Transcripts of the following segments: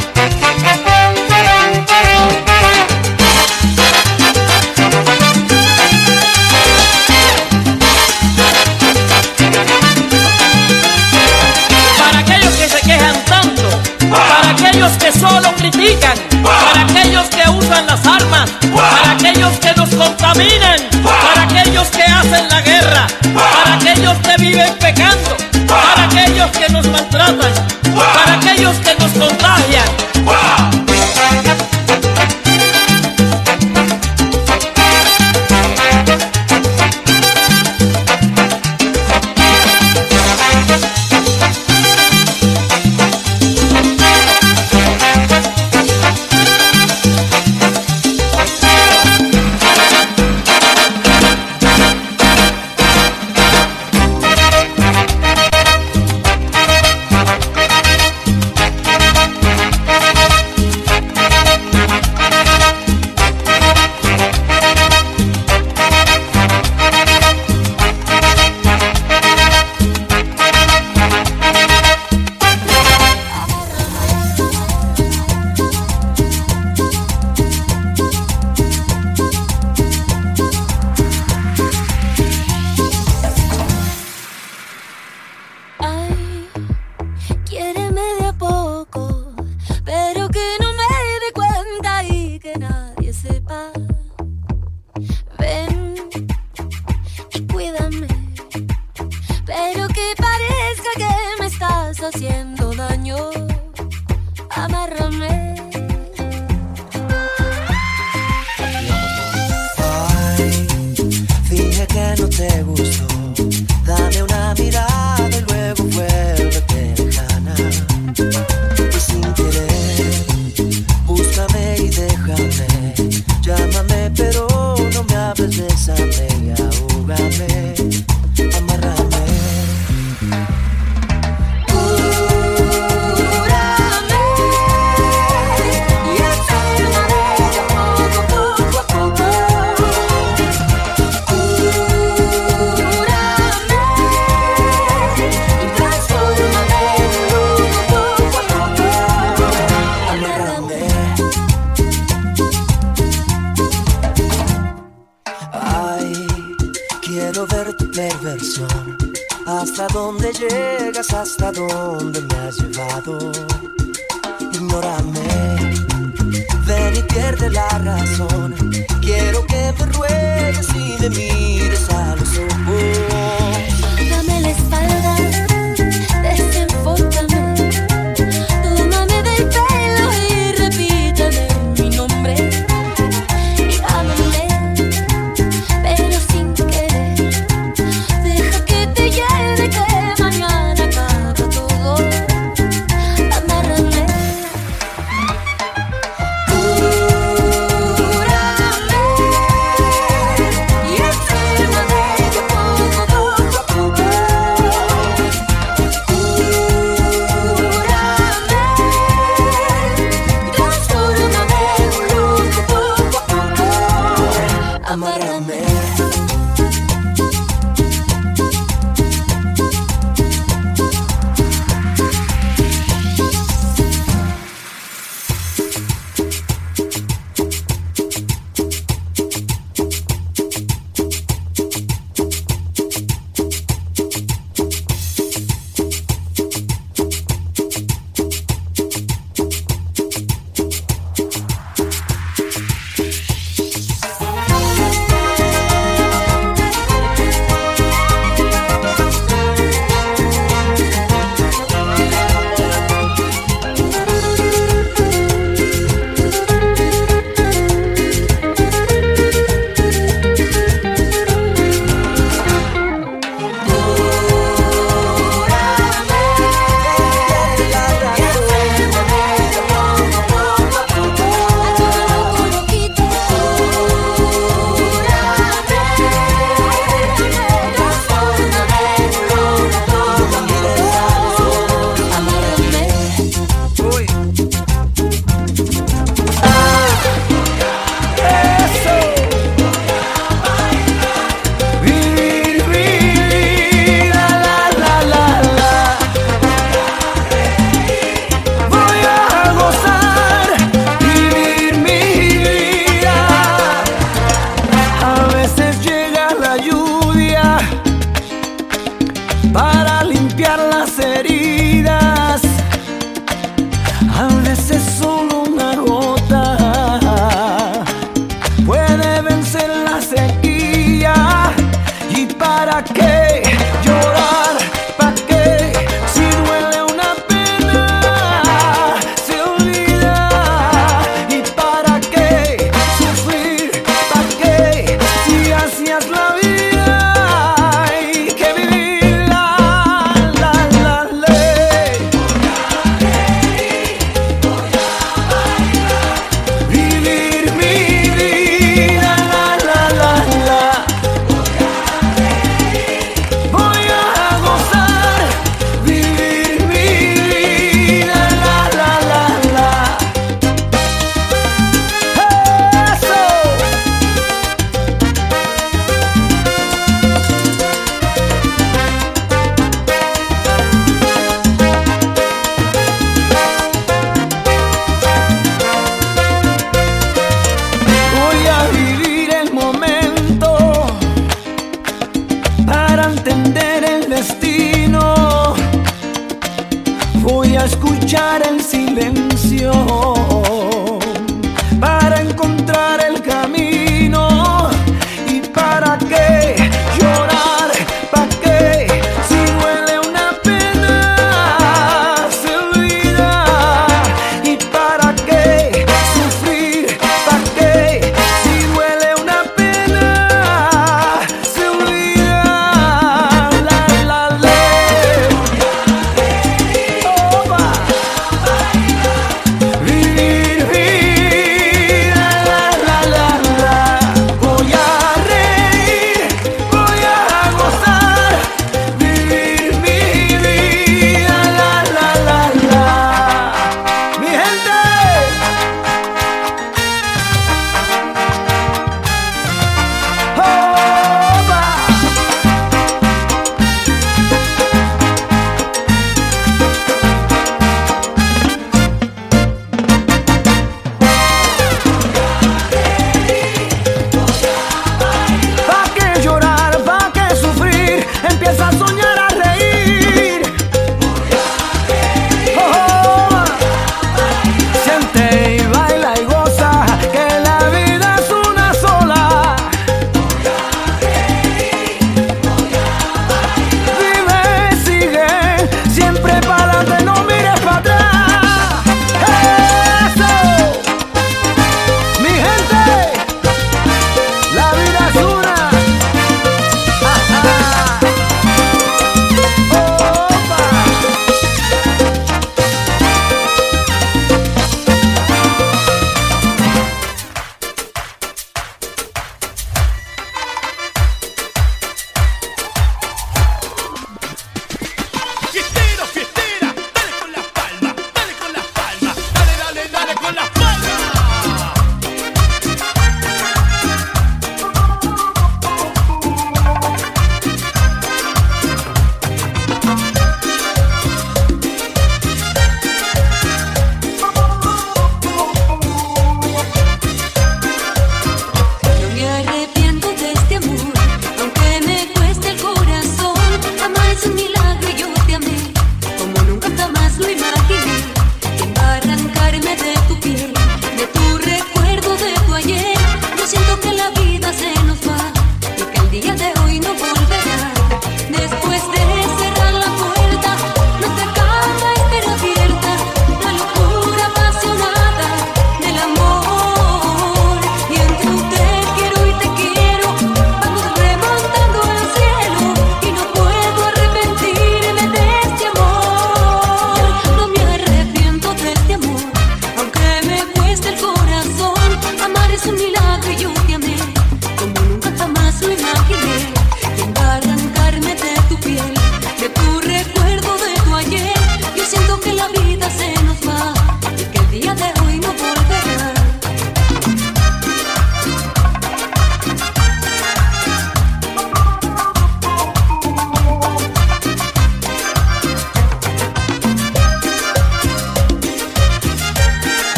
Thank you.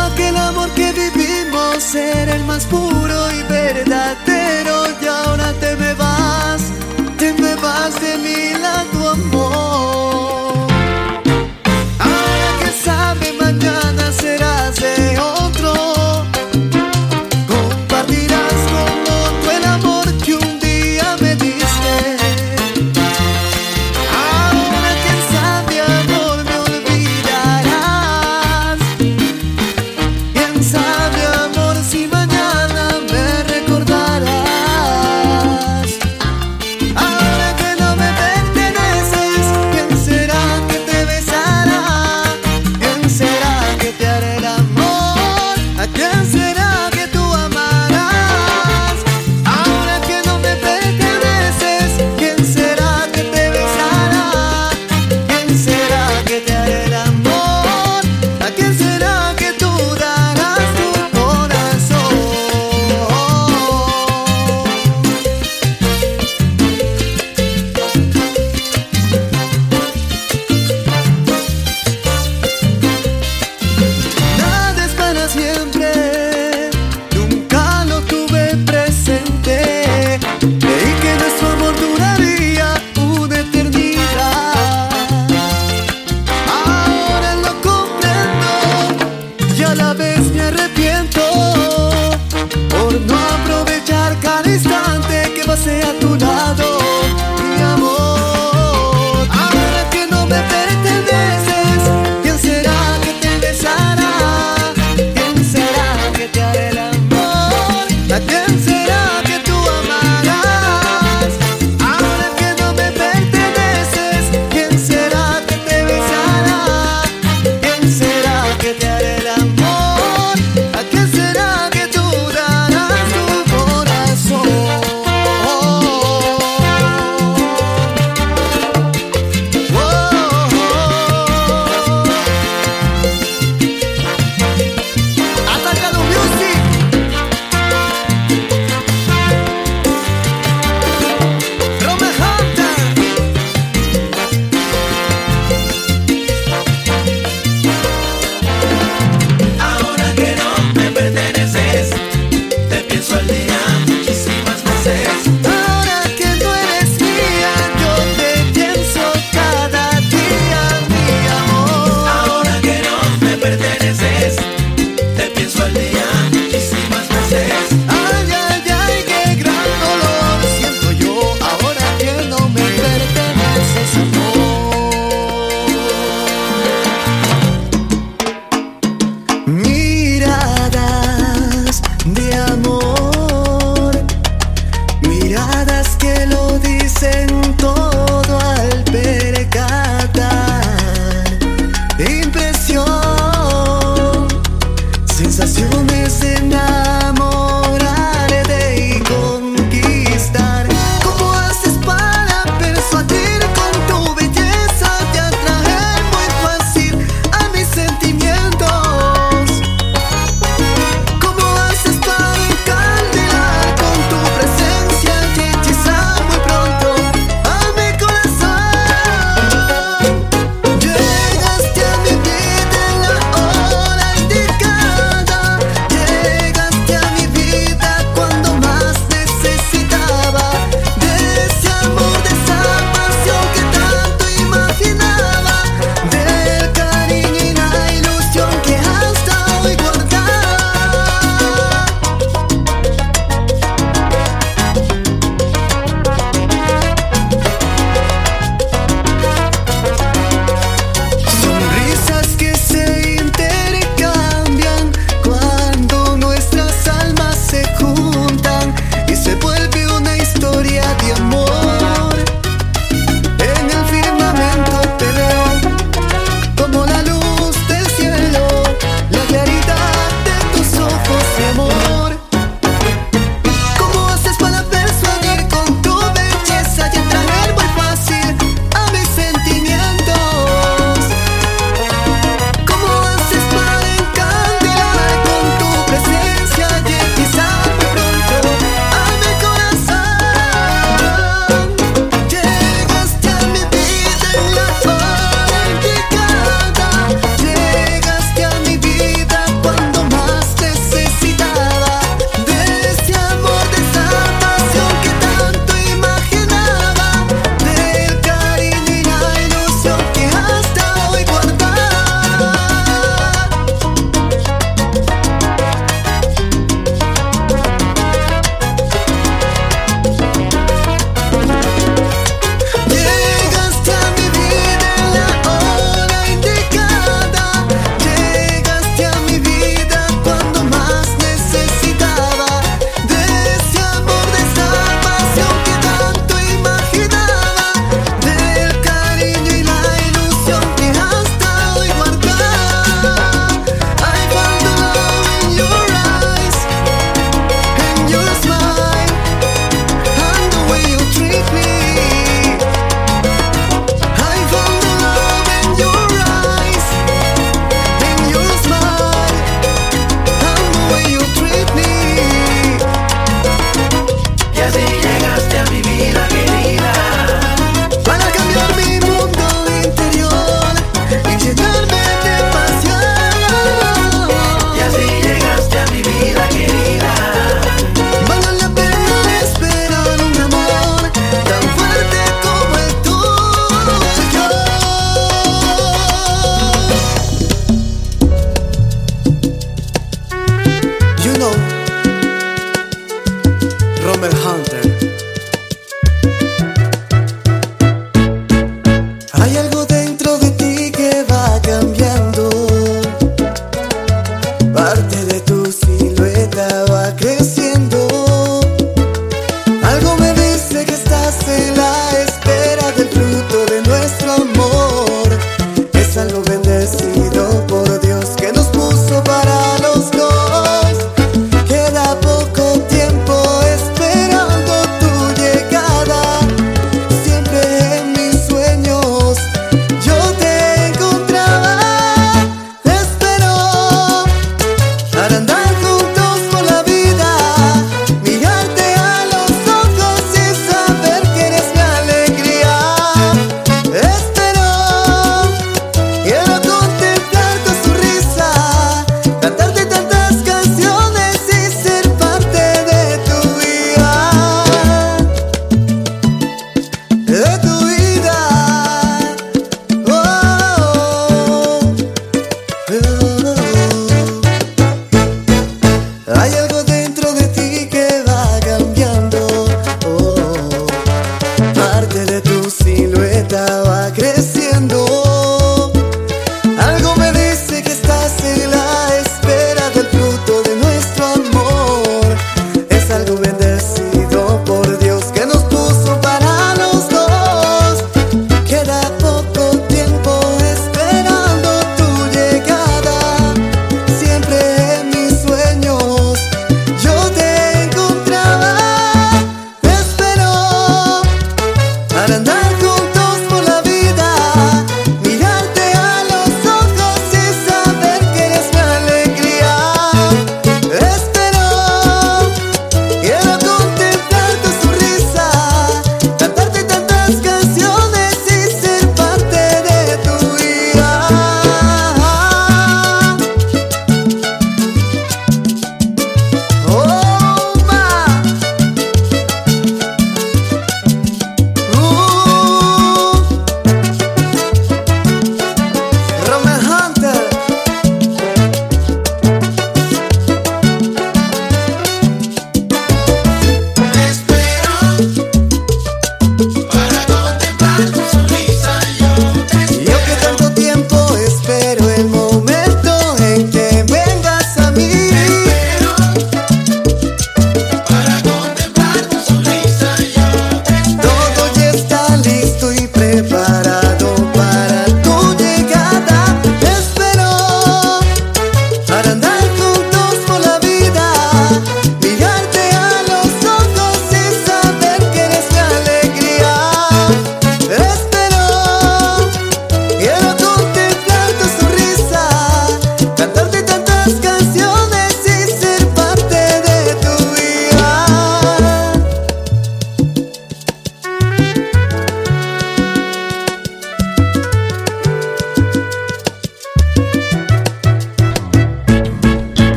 pensaba que el amor que vivimos era el más puro y verdadero y ahora te me vas, te me vas de mi lado amor.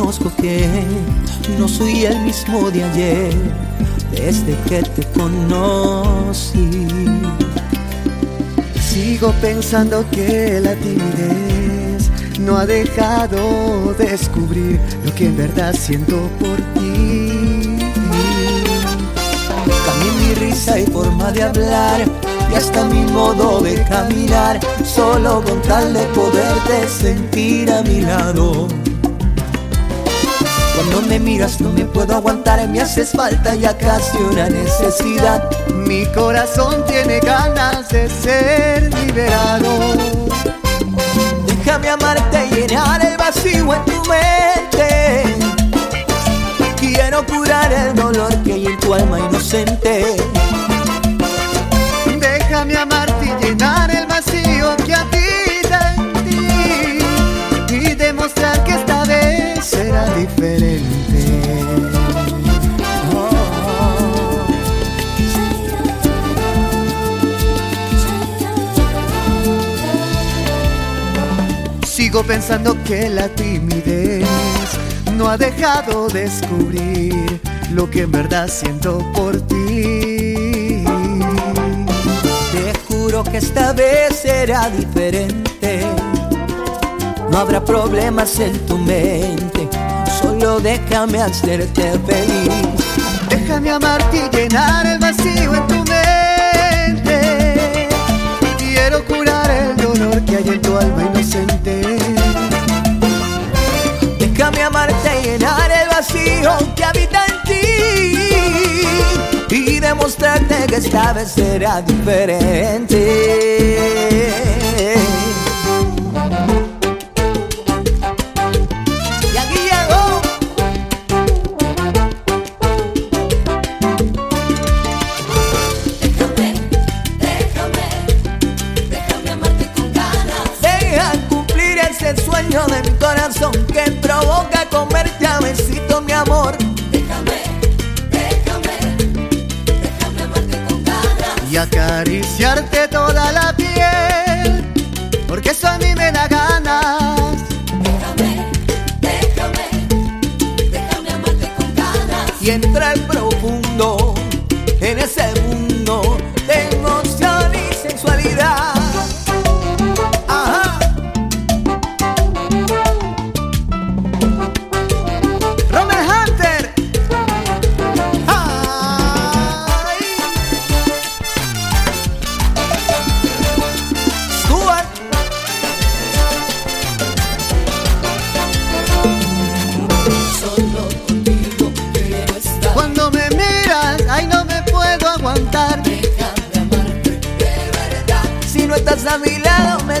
Reconozco que no soy el mismo de ayer, desde que te conocí. Sigo pensando que la timidez no ha dejado descubrir lo que en verdad siento por ti. Cambié mi risa y forma de hablar y hasta mi modo de caminar, solo con tal de poderte sentir a mi lado. Cuando me miras no me puedo aguantar, me haces falta ya casi una necesidad. Mi corazón tiene ganas de ser liberado. Déjame amarte y llenar el vacío en tu mente. Quiero curar el dolor que hay en tu alma inocente. Déjame amarte diferente. Sigo pensando que la timidez no ha dejado descubrir lo que en verdad siento por ti. Te juro que esta vez será diferente. No habrá problemas en tu mente. Solo déjame hacerte feliz. Déjame amarte y llenar el vacío en tu mente. Quiero curar el dolor que hay en tu alma inocente. Déjame amarte y llenar el vacío que habita en ti. Y demostrarte que esta vez será diferente.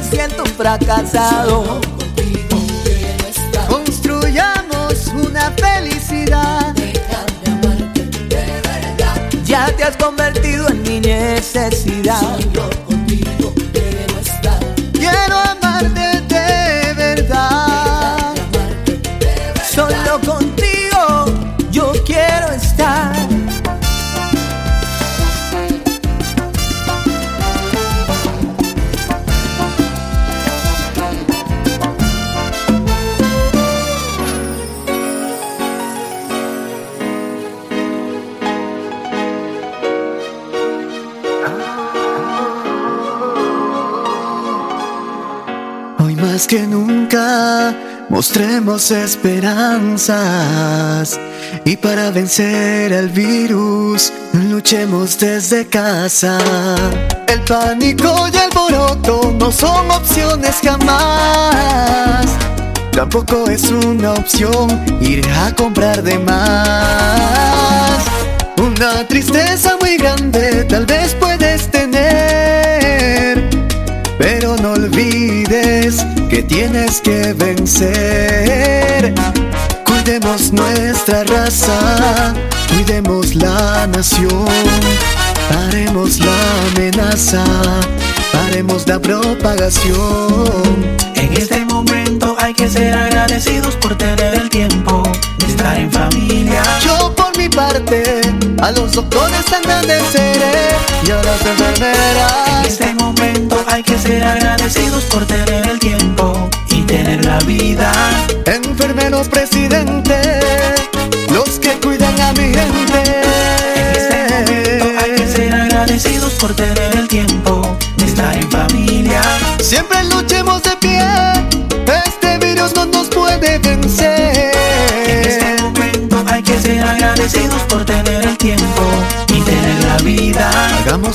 Me siento fracasado. Construyamos una felicidad. Ya te has convertido en mi necesidad. Mostremos esperanzas y para vencer al virus luchemos desde casa. El pánico y el alboroto no son opciones jamás. Tampoco es una opción ir a comprar de más. Una tristeza muy grande tal vez puedes tener. Pero no olvides que tienes que vencer. Cuidemos nuestra raza, cuidemos la nación. Paremos la amenaza, paremos la propagación. En este momento hay que ser agradecidos por tener el tiempo de estar en familia. Yo mi parte, a los doctores agradeceré y a las En enfermeras. este momento hay que ser agradecidos por tener el tiempo y tener la vida. Enfermeros presidente, los que cuidan a mi gente. En este momento hay que ser agradecidos por tener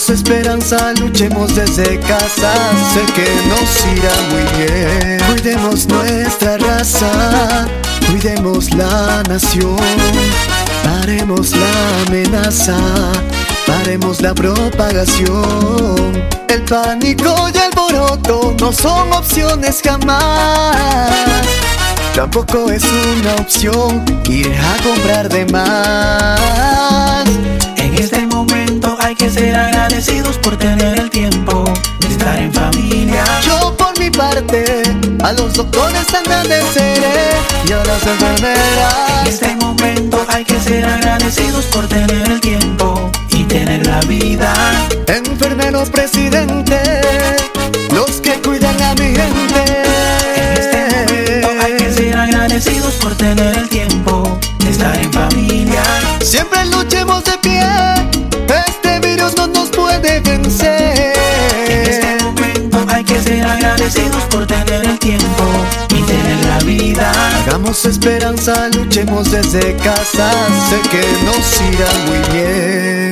Esperanza, luchemos desde casa, sé que nos irá muy bien. Cuidemos nuestra raza, cuidemos la nación, paremos la amenaza, paremos la propagación. El pánico y el alboroto no son opciones jamás. Tampoco es una opción ir a comprar de más. Ser agradecidos por tener el tiempo de estar en familia. Yo por mi parte a los doctores agradeceré y a las En enfermeras. este momento hay que ser agradecidos por tener el tiempo y tener la vida. Enfermeros presidente, los que cuidan a mi gente. En este momento hay que ser agradecidos por tener el tiempo Esperanza, luchemos desde casa, sé que nos irá muy bien.